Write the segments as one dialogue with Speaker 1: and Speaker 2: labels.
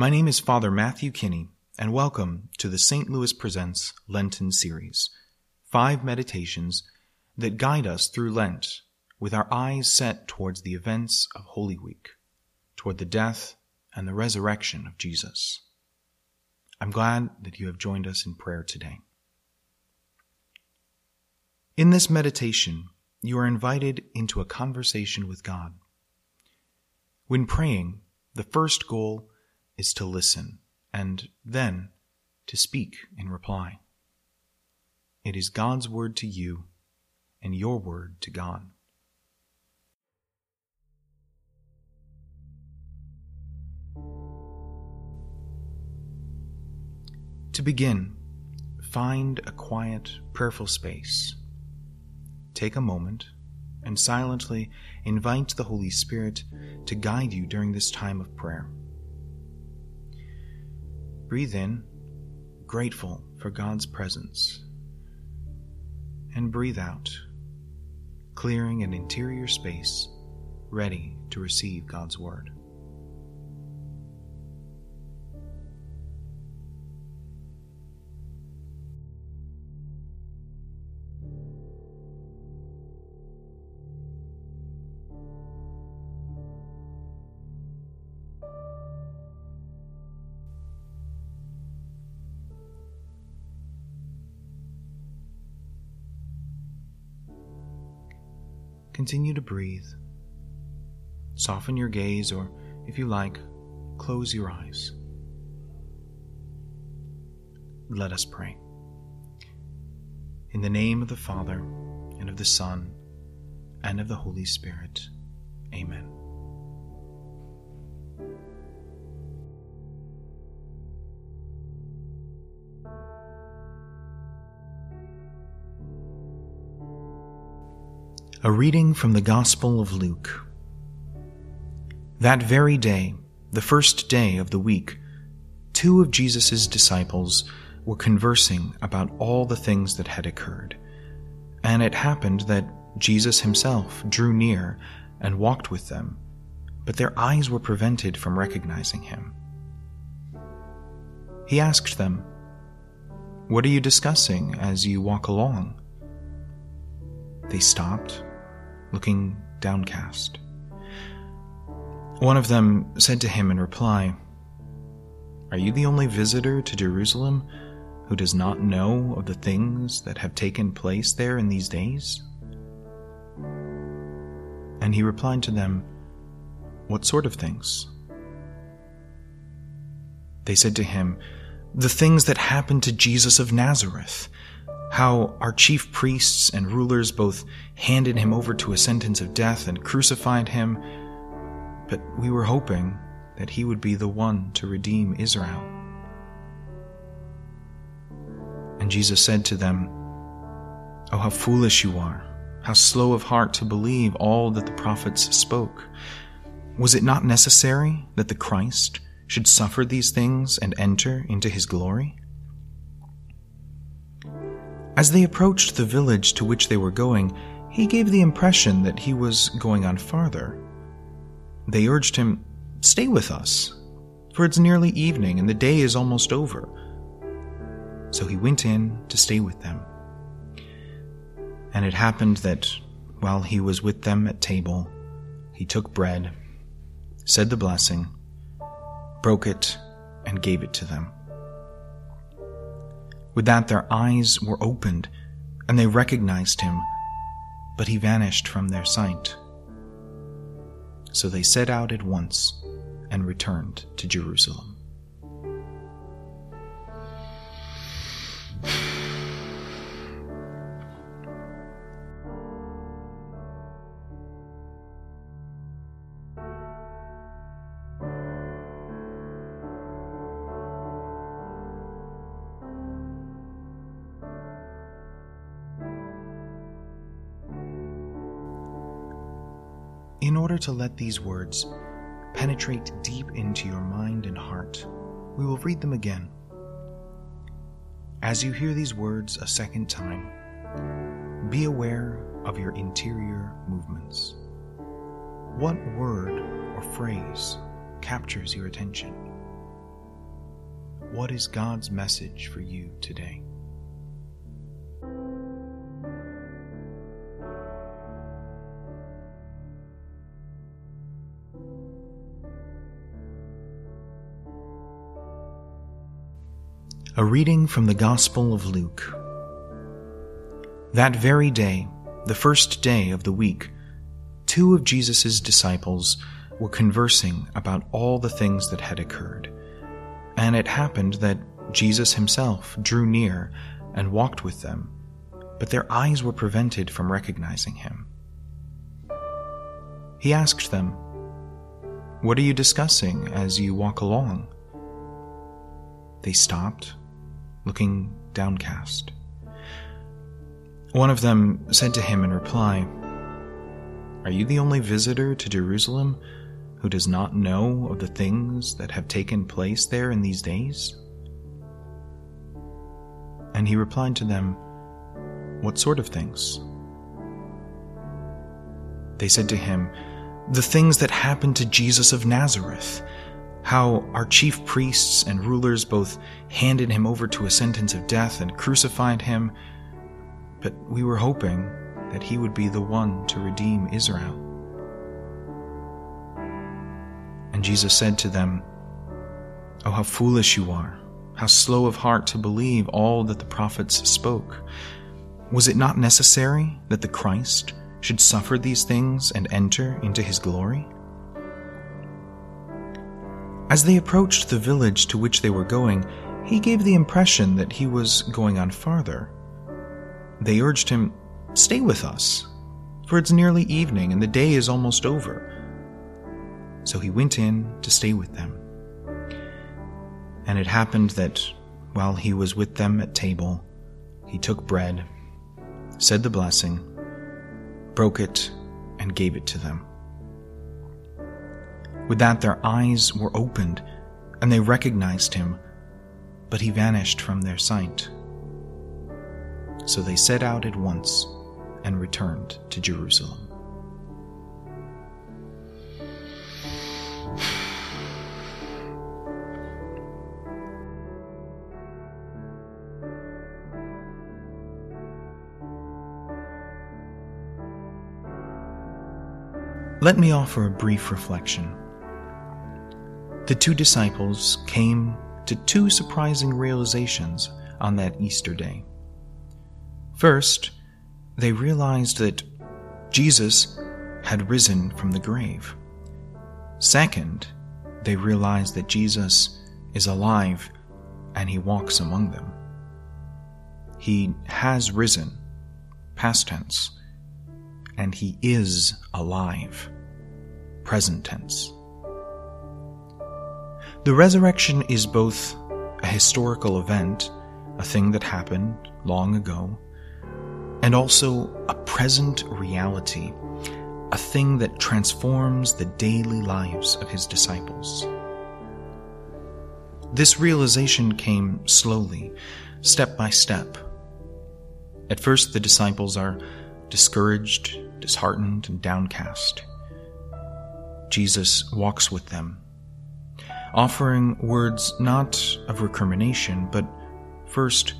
Speaker 1: My name is Father Matthew Kinney, and welcome to the St. Louis Presents Lenten Series, five meditations that guide us through Lent with our eyes set towards the events of Holy Week, toward the death and the resurrection of Jesus. I'm glad that you have joined us in prayer today. In this meditation, you are invited into a conversation with God. When praying, the first goal is to listen and then to speak in reply. It is God's word to you and your word to God. To begin, find a quiet, prayerful space. Take a moment and silently invite the Holy Spirit to guide you during this time of prayer. Breathe in, grateful for God's presence, and breathe out, clearing an interior space ready to receive God's Word. Continue to breathe. Soften your gaze, or if you like, close your eyes. Let us pray. In the name of the Father, and of the Son, and of the Holy Spirit. Amen. A reading from the Gospel of Luke. That very day, the first day of the week, two of Jesus' disciples were conversing about all the things that had occurred. And it happened that Jesus himself drew near and walked with them, but their eyes were prevented from recognizing him. He asked them, What are you discussing as you walk along? They stopped looking downcast. One of them said to him in reply, Are you the only visitor to Jerusalem who does not know of the things that have taken place there in these days? And he replied to them, What sort of things? They said to him, The things that happened to Jesus of Nazareth how our chief priests and rulers both handed him over to a sentence of death and crucified him, but we were hoping that he would be the one to redeem Israel. And Jesus said to them, Oh, how foolish you are, how slow of heart to believe all that the prophets spoke. Was it not necessary that the Christ should suffer these things and enter into his glory? As they approached the village to which they were going, he gave the impression that he was going on farther. They urged him, Stay with us, for it's nearly evening and the day is almost over. So he went in to stay with them. And it happened that while he was with them at table, he took bread, said the blessing, broke it, and gave it to them. With that, their eyes were opened, and they recognized him, but he vanished from their sight. So they set out at once and returned to Jerusalem. In order to let these words penetrate deep into your mind and heart, we will read them again. As you hear these words a second time, be aware of your interior movements. What word or phrase captures your attention? what is God's message for you today? A reading from the Gospel of Luke. That very day, the first day of the week, two of Jesus' disciples were conversing about all the things that had occurred. And it happened that Jesus himself drew near and walked with them, but their eyes were prevented from recognizing him. He asked them, What are you discussing as you walk along? They stopped looking downcast. One of them said to him in reply, Are you the only visitor to Jerusalem who does not know of the things that have taken place there in these days? And he replied to them, What sort of things? They said to him, The things that happened to Jesus of Nazareth how our chief priests and rulers both handed him over to a sentence of death and crucified him, but we were hoping that he would be the one to redeem Israel. And Jesus said to them, Oh, how foolish you are, how slow of heart to believe all that the prophets spoke. Was it not necessary that the Christ should suffer these things and enter into his glory? As they approached the village to which they were going, he gave the impression that he was going on farther. They urged him, Stay with us, for it's nearly evening and the day is almost over. So he went in to stay with them. And it happened that while he was with them at table, he took bread, said the blessing, broke it, and gave it to them. With that, their eyes were opened, and they recognized him, but he vanished from their sight. So they set out at once and returned to Jerusalem. Let me offer a brief reflection the two disciples came to two surprising realizations on that Easter day. First, they realized that Jesus had risen from the grave. Second, they realized that Jesus is alive and he walks among them. He has risen, past tense, and he is alive, present tense. The resurrection is both a historical event, a thing that happened long ago, and also a present reality, a thing that transforms the daily lives of his disciples. This realization came slowly, step by step. At first, the disciples are discouraged, disheartened, and downcast. Jesus walks with them offering words not of recrimination, but first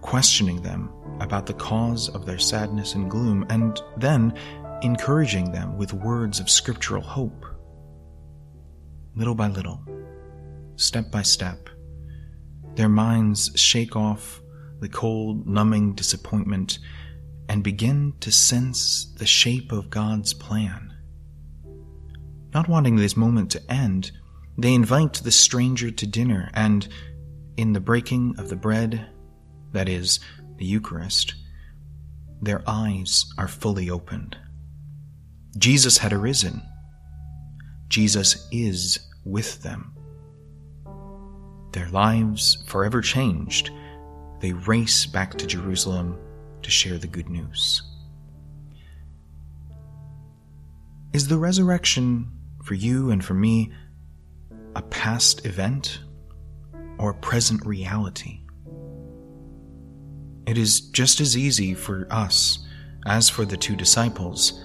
Speaker 1: questioning them about the cause of their sadness and gloom, and then encouraging them with words of scriptural hope. Little by little, step by step, their minds shake off the cold, numbing disappointment and begin to sense the shape of God's plan. Not wanting this moment to end, they invite the stranger to dinner, and in the breaking of the bread, that is, the Eucharist, their eyes are fully opened. Jesus had arisen. Jesus is with them. Their lives forever changed. They race back to Jerusalem to share the good news. Is the resurrection for you and for me a past event or present reality. It is just as easy for us as for the two disciples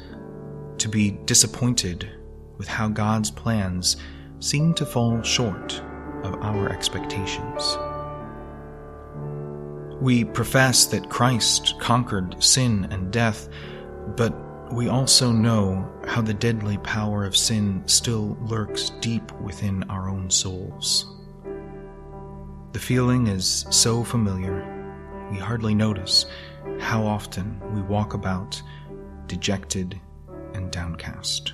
Speaker 1: to be disappointed with how God's plans seem to fall short of our expectations. We profess that Christ conquered sin and death, but we also know how the deadly power of sin still lurks deep within our own souls. The feeling is so familiar, we hardly notice how often we walk about dejected and downcast.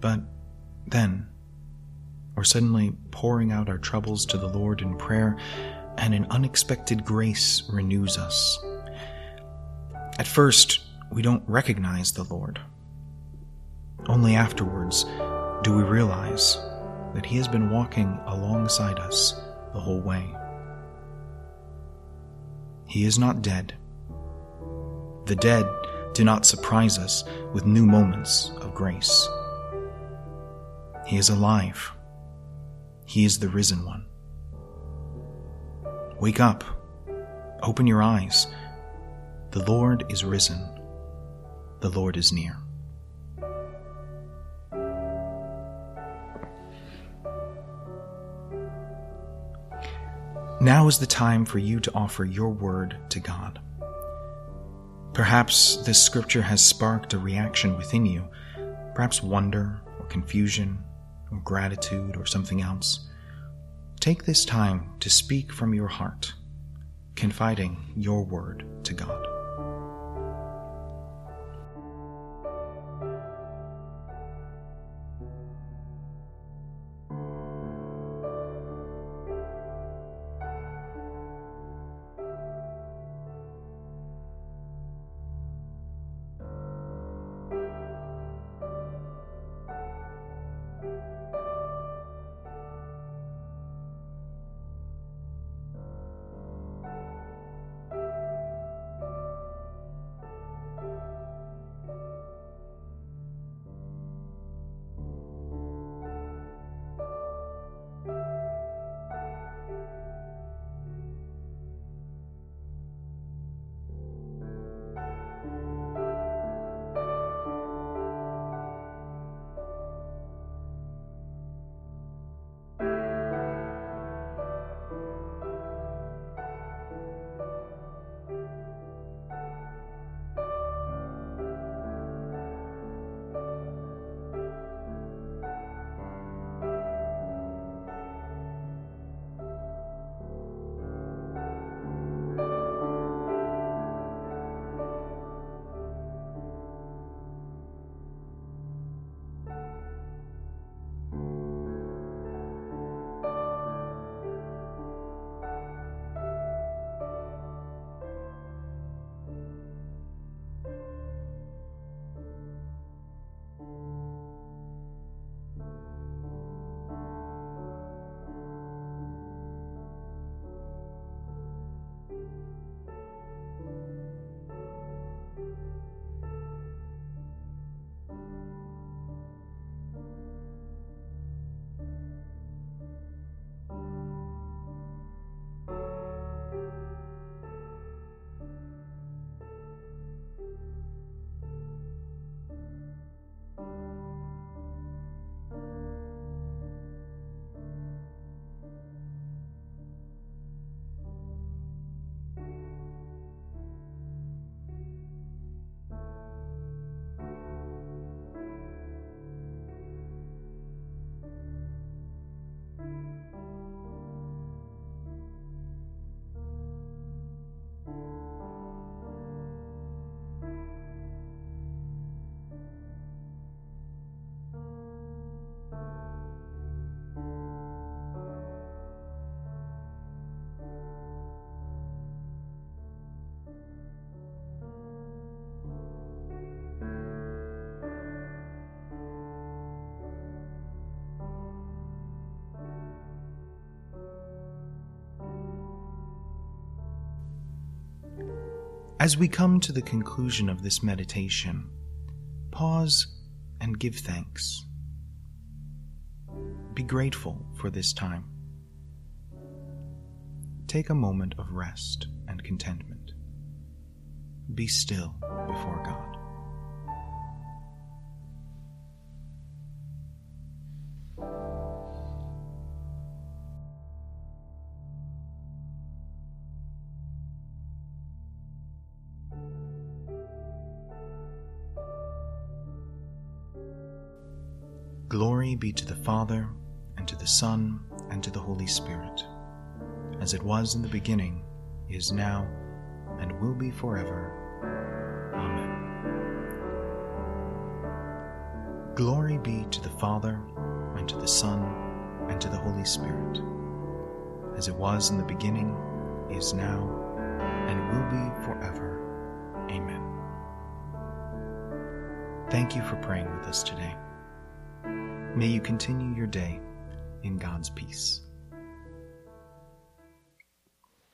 Speaker 1: But then, we're suddenly pouring out our troubles to the Lord in prayer, and an unexpected grace renews us. At first, we don't recognize the Lord. Only afterwards do we realize that He has been walking alongside us the whole way. He is not dead. The dead do not surprise us with new moments of grace. He is alive. He is the risen one. Wake up. Open your eyes. The Lord is risen. The Lord is near. Now is the time for you to offer your word to God. Perhaps this scripture has sparked a reaction within you, perhaps wonder or confusion or gratitude or something else. Take this time to speak from your heart, confiding your word to God. As we come to the conclusion of this meditation, pause and give thanks. Be grateful for this time. Take a moment of rest and contentment. Be still before God. Father, and to the Son, and to the Holy Spirit, as it was in the beginning, is now, and will be forever. Amen. Glory be to the Father, and to the Son, and to the Holy Spirit, as it was in the beginning, is now, and will be forever. Amen. Thank you for praying with us today. May you continue your day in God's peace.